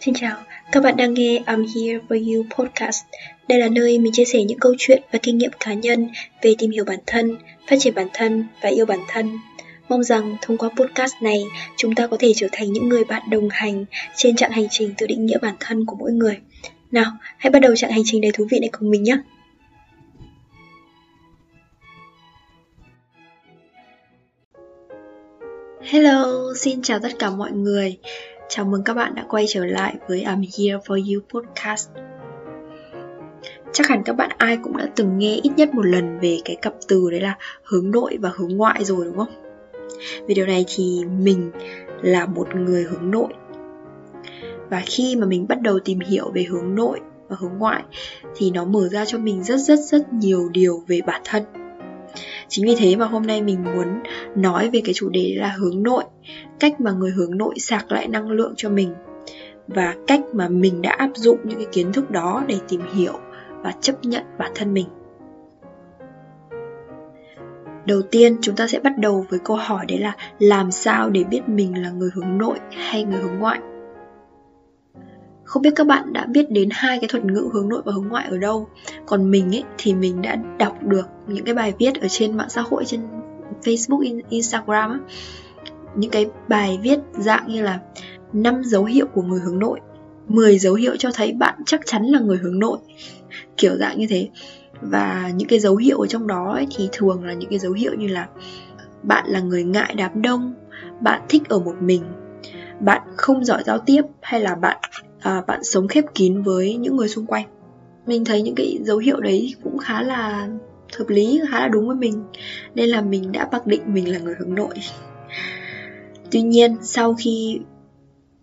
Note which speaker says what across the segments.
Speaker 1: Xin chào, các bạn đang nghe I'm Here For You podcast. Đây là nơi mình chia sẻ những câu chuyện và kinh nghiệm cá nhân về tìm hiểu bản thân, phát triển bản thân và yêu bản thân. Mong rằng thông qua podcast này, chúng ta có thể trở thành những người bạn đồng hành trên chặng hành trình tự định nghĩa bản thân của mỗi người. Nào, hãy bắt đầu chặng hành trình đầy thú vị này cùng mình nhé! Hello, xin chào tất cả mọi người. Chào mừng các bạn đã quay trở lại với I'm Here For You podcast. Chắc hẳn các bạn ai cũng đã từng nghe ít nhất một lần về cái cặp từ đấy là hướng nội và hướng ngoại rồi, đúng không? Vì điều này thì mình là một người hướng nội. Và khi mà mình bắt đầu tìm hiểu về hướng nội và hướng ngoại Thì nó mở ra cho mình rất rất rất nhiều điều về bản thân. Chính vì thế mà hôm nay mình muốn nói về cái chủ đề là hướng nội, cách mà người hướng nội sạc lại năng lượng cho mình và cách mà mình đã áp dụng những cái kiến thức đó để tìm hiểu và chấp nhận bản thân mình. Đầu tiên chúng ta sẽ bắt đầu với câu hỏi đấy là làm sao để biết mình là người hướng nội hay người hướng ngoại? Không biết các bạn đã biết đến hai cái thuật ngữ hướng nội và hướng ngoại ở đâu Còn mình ấy thì mình đã đọc được những cái bài viết ở trên mạng xã hội trên Facebook, Instagram ấy. Những cái bài viết dạng như là năm dấu hiệu của người hướng nội 10 dấu hiệu cho thấy bạn chắc chắn là người hướng nội Kiểu dạng như thế Và những cái dấu hiệu ở trong đó ấy, thì thường là những cái dấu hiệu như là Bạn là người ngại đám đông Bạn thích ở một mình Bạn không giỏi giao tiếp Hay là bạn à, bạn sống khép kín với những người xung quanh. Mình thấy những cái dấu hiệu đấy cũng khá là hợp lý khá là đúng với mình. Nên là mình đã mặc định mình là người hướng nội. Tuy nhiên sau khi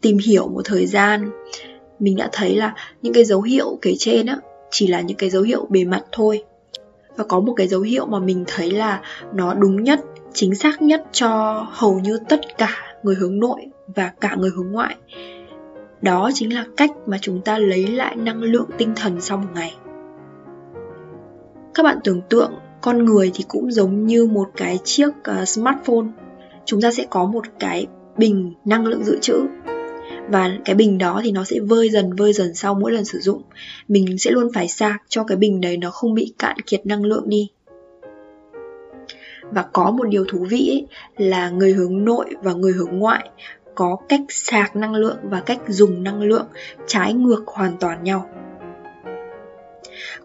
Speaker 1: tìm hiểu một thời gian mình đã thấy là những cái dấu hiệu kể trên á chỉ là những cái dấu hiệu bề mặt thôi. Và có một cái dấu hiệu mà mình thấy là nó đúng nhất chính xác nhất cho hầu như tất cả người hướng nội và cả người hướng ngoại đó chính là cách mà chúng ta lấy lại năng lượng tinh thần sau một ngày. Các bạn tưởng tượng con người thì cũng giống như một cái chiếc uh, smartphone. Chúng ta sẽ có một cái bình năng lượng dự trữ. Và cái bình đó thì nó sẽ vơi dần vơi dần sau mỗi lần sử dụng. Mình sẽ luôn phải sạc cho cái bình đấy nó không bị cạn kiệt năng lượng đi. Và có một điều thú vị ấy, là người hướng nội và người hướng ngoại có cách sạc năng lượng và cách dùng năng lượng trái ngược hoàn toàn nhau.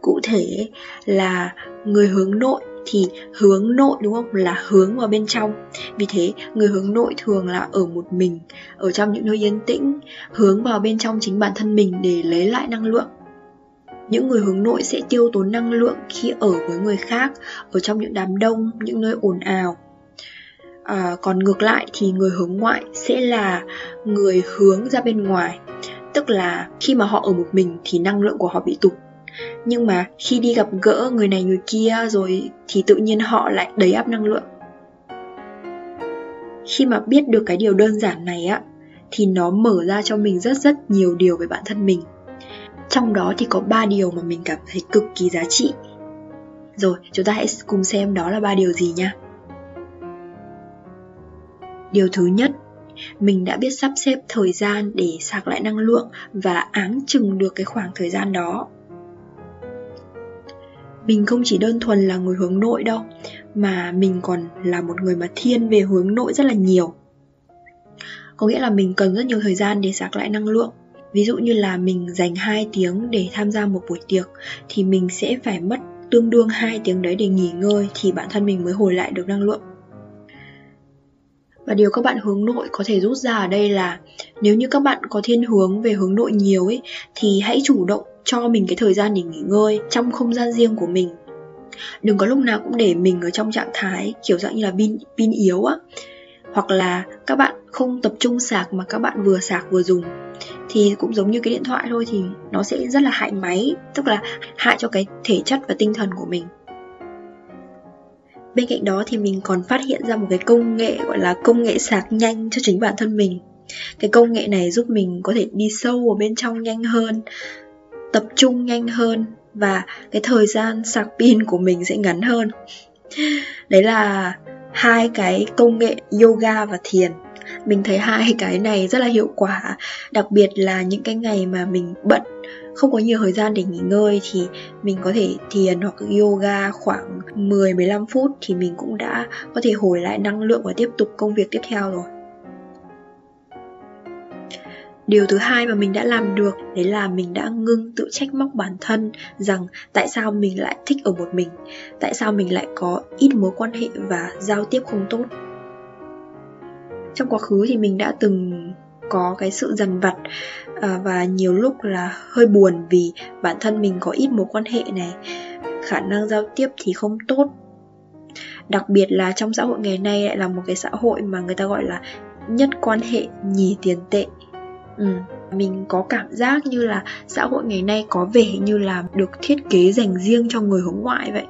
Speaker 1: Cụ thể là người hướng nội thì hướng nội đúng không? Là hướng vào bên trong. Vì thế, người hướng nội thường là ở một mình, ở trong những nơi yên tĩnh, hướng vào bên trong chính bản thân mình để lấy lại năng lượng. Những người hướng nội sẽ tiêu tốn năng lượng khi ở với người khác, ở trong những đám đông, những nơi ồn ào à, còn ngược lại thì người hướng ngoại sẽ là người hướng ra bên ngoài. Tức là khi mà họ ở một mình thì năng lượng của họ bị tụt. Nhưng mà khi đi gặp gỡ người này người kia rồi thì tự nhiên họ lại đầy áp năng lượng. Khi mà biết được cái điều đơn giản này á thì nó mở ra cho mình rất rất nhiều điều về bản thân mình. Trong đó thì có ba điều mà mình cảm thấy cực kỳ giá trị. Rồi chúng ta hãy cùng xem đó là ba điều gì nha điều thứ nhất, mình đã biết sắp xếp thời gian để sạc lại năng lượng và áng chừng được cái khoảng thời gian đó. Mình không chỉ đơn thuần là người hướng nội đâu, mà mình còn là một người mà thiên về hướng nội rất là nhiều. Có nghĩa là mình cần rất nhiều thời gian để sạc lại năng lượng. Ví dụ như là mình dành 2 tiếng để tham gia một buổi tiệc thì mình sẽ phải mất tương đương 2 tiếng đấy để nghỉ ngơi thì bản thân mình mới hồi lại được năng lượng và điều các bạn hướng nội có thể rút ra ở đây là nếu như các bạn có thiên hướng về hướng nội nhiều ấy, thì hãy chủ động cho mình cái thời gian để nghỉ ngơi trong không gian riêng của mình. Đừng có lúc nào cũng để mình ở trong trạng thái kiểu dạng như là pin pin yếu á, hoặc là các bạn không tập trung sạc mà các bạn vừa sạc vừa dùng, thì cũng giống như cái điện thoại thôi thì nó sẽ rất là hại máy, tức là hại cho cái thể chất và tinh thần của mình bên cạnh đó thì mình còn phát hiện ra một cái công nghệ gọi là công nghệ sạc nhanh cho chính bản thân mình. Cái công nghệ này giúp mình có thể đi sâu vào bên trong nhanh hơn, tập trung nhanh hơn và cái thời gian sạc pin của mình sẽ ngắn hơn. Đấy là hai cái công nghệ yoga và thiền. Mình thấy hai cái này rất là hiệu quả, đặc biệt là những cái ngày mà mình bận không có nhiều thời gian để nghỉ ngơi thì mình có thể thiền hoặc yoga khoảng 10-15 phút thì mình cũng đã có thể hồi lại năng lượng và tiếp tục công việc tiếp theo rồi. Điều thứ hai mà mình đã làm được, đấy là mình đã ngưng tự trách móc bản thân rằng tại sao mình lại thích ở một mình, tại sao mình lại có ít mối quan hệ và giao tiếp không tốt. Trong quá khứ thì mình đã từng có cái sự dằn vặt à, và nhiều lúc là hơi buồn vì bản thân mình có ít mối quan hệ này. Khả năng giao tiếp thì không tốt. Đặc biệt là trong xã hội ngày nay lại là một cái xã hội mà người ta gọi là nhất quan hệ nhì tiền tệ. Ừ. mình có cảm giác như là xã hội ngày nay có vẻ như là được thiết kế dành riêng cho người hướng ngoại vậy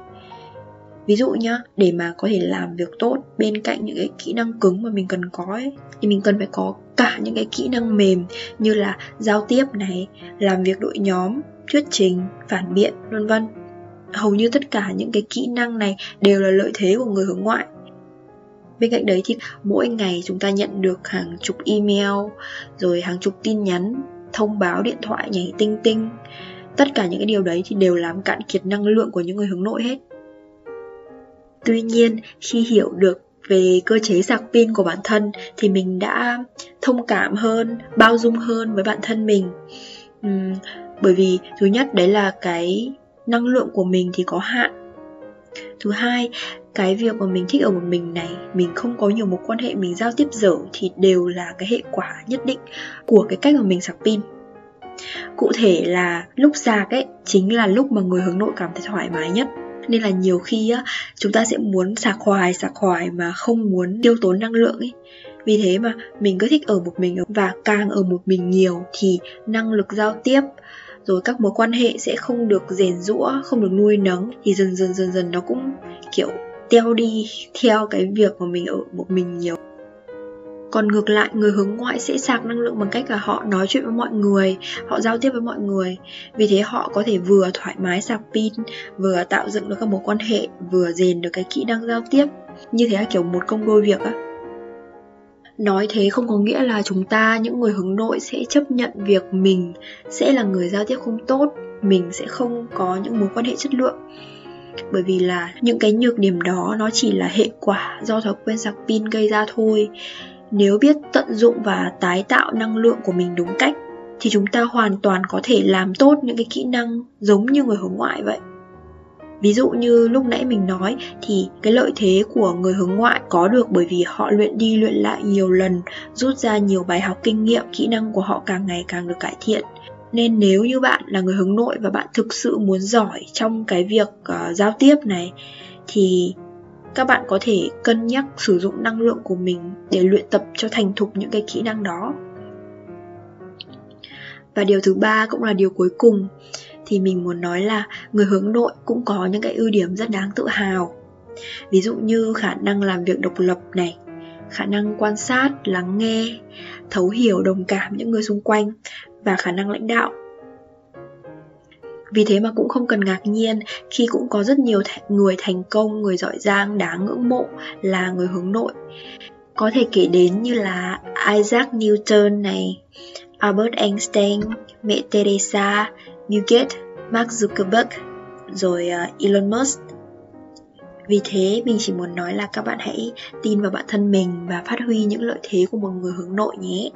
Speaker 1: ví dụ nhá để mà có thể làm việc tốt bên cạnh những cái kỹ năng cứng mà mình cần có ấy, thì mình cần phải có cả những cái kỹ năng mềm như là giao tiếp này làm việc đội nhóm thuyết trình phản biện vân vân. Hầu như tất cả những cái kỹ năng này đều là lợi thế của người hướng ngoại. Bên cạnh đấy thì mỗi ngày chúng ta nhận được hàng chục email rồi hàng chục tin nhắn thông báo điện thoại nhảy tinh tinh. Tất cả những cái điều đấy thì đều làm cạn kiệt năng lượng của những người hướng nội hết tuy nhiên khi hiểu được về cơ chế sạc pin của bản thân thì mình đã thông cảm hơn bao dung hơn với bản thân mình. Uhm, bởi vì thứ nhất đấy là cái năng lượng của mình thì có hạn. Thứ hai cái việc mà mình thích ở một mình này mình không có nhiều mối quan hệ mình giao tiếp dở thì đều là cái hệ quả nhất định của cái cách mà mình sạc pin. Cụ thể là lúc sạc ấy chính là lúc mà người hướng nội cảm thấy thoải mái nhất nên là nhiều khi á, chúng ta sẽ muốn sạc hoài sạc hoài mà không muốn tiêu tốn năng lượng ấy. Vì thế mà mình cứ thích ở một mình và càng ở một mình nhiều thì năng lực giao tiếp rồi các mối quan hệ sẽ không được rèn rũa không được nuôi nấng. Thì dần dần dần dần nó cũng, kiểu, teo đi theo cái việc mà mình ở một mình nhiều còn ngược lại, người hướng ngoại sẽ sạc năng lượng bằng cách là họ nói chuyện với mọi người, họ giao tiếp với mọi người. Vì thế họ có thể vừa thoải mái sạc pin, vừa tạo dựng được các mối quan hệ, vừa rèn được cái kỹ năng giao tiếp. Như thế là kiểu một công đôi việc á. Nói thế không có nghĩa là chúng ta, những người hướng nội sẽ chấp nhận việc mình sẽ là người giao tiếp không tốt, mình sẽ không có những mối quan hệ chất lượng. Bởi vì là những cái nhược điểm đó, nó chỉ là hệ quả do thói quen sạc pin gây ra thôi nếu biết tận dụng và tái tạo năng lượng của mình đúng cách thì chúng ta hoàn toàn có thể làm tốt những cái kỹ năng giống như người hướng ngoại vậy. Ví dụ như lúc nãy mình nói thì cái lợi thế của người hướng ngoại có được bởi vì họ luyện đi luyện lại nhiều lần rút ra nhiều bài học kinh nghiệm kỹ năng của họ càng ngày càng được cải thiện. Nên nếu như bạn là người hướng nội và bạn thực sự muốn giỏi trong cái việc uh, giao tiếp này thì các bạn có thể cân nhắc sử dụng năng lượng của mình để luyện tập cho thành thục những cái kỹ năng đó. Và điều thứ ba cũng là điều cuối cùng, thì mình muốn nói là người hướng nội cũng có những cái ưu điểm rất đáng tự hào. Ví dụ như khả năng làm việc độc lập này, khả năng quan sát, lắng nghe, thấu hiểu, đồng cảm những người xung quanh và khả năng lãnh đạo vì thế mà cũng không cần ngạc nhiên khi cũng có rất nhiều th- người thành công, người giỏi giang đáng ngưỡng mộ là người hướng nội. Có thể kể đến như là Isaac Newton này, Albert Einstein, mẹ Teresa, Bill Gates, Mark Zuckerberg, rồi uh, Elon Musk. Vì thế mình chỉ muốn nói là các bạn hãy tin vào bản thân mình và phát huy những lợi thế của một người hướng nội nhé.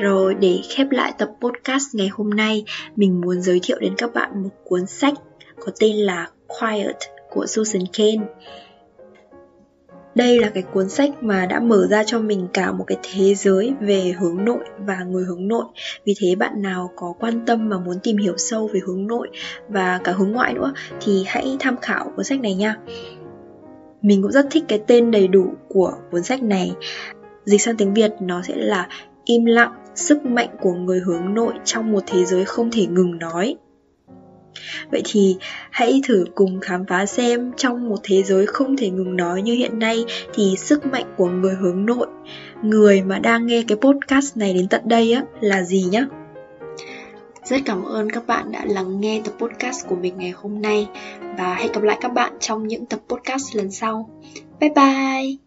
Speaker 1: Rồi để khép lại tập podcast ngày hôm nay, mình muốn giới thiệu đến các bạn một cuốn sách có tên là Quiet của Susan Cain. Đây là cái cuốn sách mà đã mở ra cho mình cả một cái thế giới về hướng nội và người hướng nội. Vì thế bạn nào có quan tâm mà muốn tìm hiểu sâu về hướng nội và cả hướng ngoại nữa thì hãy tham khảo cuốn sách này nha. Mình cũng rất thích cái tên đầy đủ của cuốn sách này. Dịch sang tiếng Việt nó sẽ là Im lặng sức mạnh của người hướng nội trong một thế giới không thể ngừng nói. Vậy thì hãy thử cùng khám phá xem trong một thế giới không thể ngừng nói như hiện nay thì sức mạnh của người hướng nội, người mà đang nghe cái podcast này đến tận đây á, là gì nhá? Rất cảm ơn các bạn đã lắng nghe tập podcast của mình ngày hôm nay và hẹn gặp lại các bạn trong những tập podcast lần sau. Bye bye!